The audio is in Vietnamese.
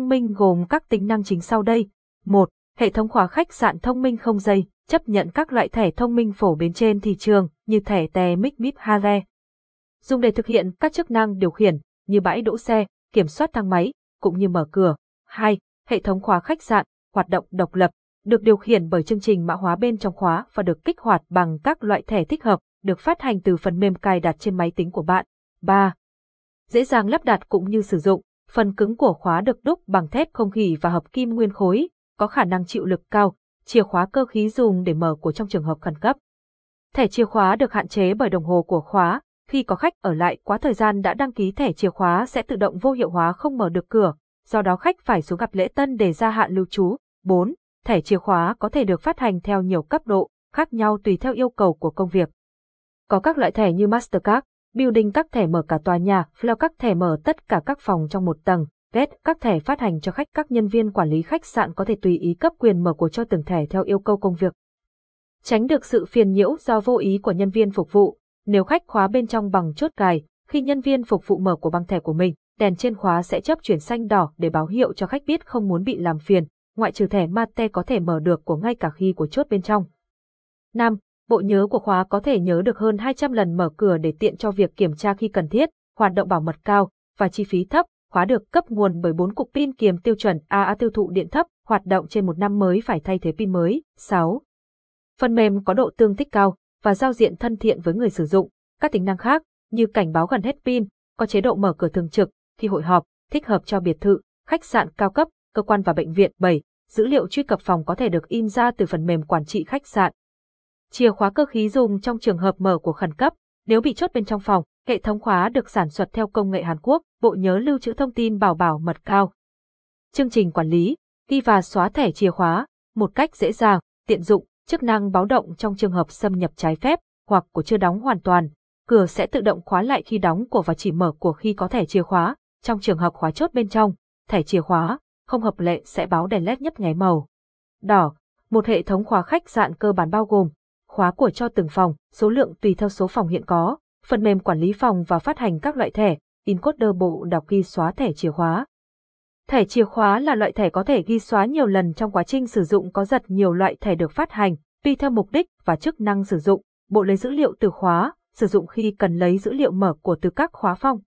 thông minh gồm các tính năng chính sau đây. 1. Hệ thống khóa khách sạn thông minh không dây, chấp nhận các loại thẻ thông minh phổ biến trên thị trường như thẻ tè Mic bip Hare. Dùng để thực hiện các chức năng điều khiển như bãi đỗ xe, kiểm soát thang máy, cũng như mở cửa. 2. Hệ thống khóa khách sạn, hoạt động độc lập, được điều khiển bởi chương trình mã hóa bên trong khóa và được kích hoạt bằng các loại thẻ thích hợp, được phát hành từ phần mềm cài đặt trên máy tính của bạn. 3. Dễ dàng lắp đặt cũng như sử dụng, phần cứng của khóa được đúc bằng thép không gỉ và hợp kim nguyên khối, có khả năng chịu lực cao, chìa khóa cơ khí dùng để mở của trong trường hợp khẩn cấp. Thẻ chìa khóa được hạn chế bởi đồng hồ của khóa, khi có khách ở lại quá thời gian đã đăng ký thẻ chìa khóa sẽ tự động vô hiệu hóa không mở được cửa, do đó khách phải xuống gặp lễ tân để gia hạn lưu trú. 4. Thẻ chìa khóa có thể được phát hành theo nhiều cấp độ, khác nhau tùy theo yêu cầu của công việc. Có các loại thẻ như Mastercard, Building các thẻ mở cả tòa nhà, Flow các thẻ mở tất cả các phòng trong một tầng, Get các thẻ phát hành cho khách các nhân viên quản lý khách sạn có thể tùy ý cấp quyền mở của cho từng thẻ theo yêu cầu công việc. Tránh được sự phiền nhiễu do vô ý của nhân viên phục vụ, nếu khách khóa bên trong bằng chốt cài, khi nhân viên phục vụ mở của bằng thẻ của mình, đèn trên khóa sẽ chấp chuyển xanh đỏ để báo hiệu cho khách biết không muốn bị làm phiền, ngoại trừ thẻ mate có thể mở được của ngay cả khi của chốt bên trong. 5. Bộ nhớ của khóa có thể nhớ được hơn 200 lần mở cửa để tiện cho việc kiểm tra khi cần thiết, hoạt động bảo mật cao và chi phí thấp. Khóa được cấp nguồn bởi 4 cục pin kiềm tiêu chuẩn AA tiêu thụ điện thấp, hoạt động trên một năm mới phải thay thế pin mới. 6. Phần mềm có độ tương thích cao và giao diện thân thiện với người sử dụng. Các tính năng khác như cảnh báo gần hết pin, có chế độ mở cửa thường trực khi hội họp, thích hợp cho biệt thự, khách sạn cao cấp, cơ quan và bệnh viện. 7. Dữ liệu truy cập phòng có thể được in ra từ phần mềm quản trị khách sạn. Chìa khóa cơ khí dùng trong trường hợp mở của khẩn cấp, nếu bị chốt bên trong phòng, hệ thống khóa được sản xuất theo công nghệ Hàn Quốc, bộ nhớ lưu trữ thông tin bảo bảo mật cao. Chương trình quản lý, ghi và xóa thẻ chìa khóa, một cách dễ dàng, tiện dụng, chức năng báo động trong trường hợp xâm nhập trái phép hoặc của chưa đóng hoàn toàn. Cửa sẽ tự động khóa lại khi đóng của và chỉ mở của khi có thẻ chìa khóa. Trong trường hợp khóa chốt bên trong, thẻ chìa khóa không hợp lệ sẽ báo đèn led nhấp nháy màu. Đỏ, một hệ thống khóa khách sạn cơ bản bao gồm khóa của cho từng phòng, số lượng tùy theo số phòng hiện có, phần mềm quản lý phòng và phát hành các loại thẻ, encoder bộ đọc ghi xóa thẻ chìa khóa. Thẻ chìa khóa là loại thẻ có thể ghi xóa nhiều lần trong quá trình sử dụng có giật nhiều loại thẻ được phát hành, tùy theo mục đích và chức năng sử dụng, bộ lấy dữ liệu từ khóa, sử dụng khi cần lấy dữ liệu mở của từ các khóa phòng.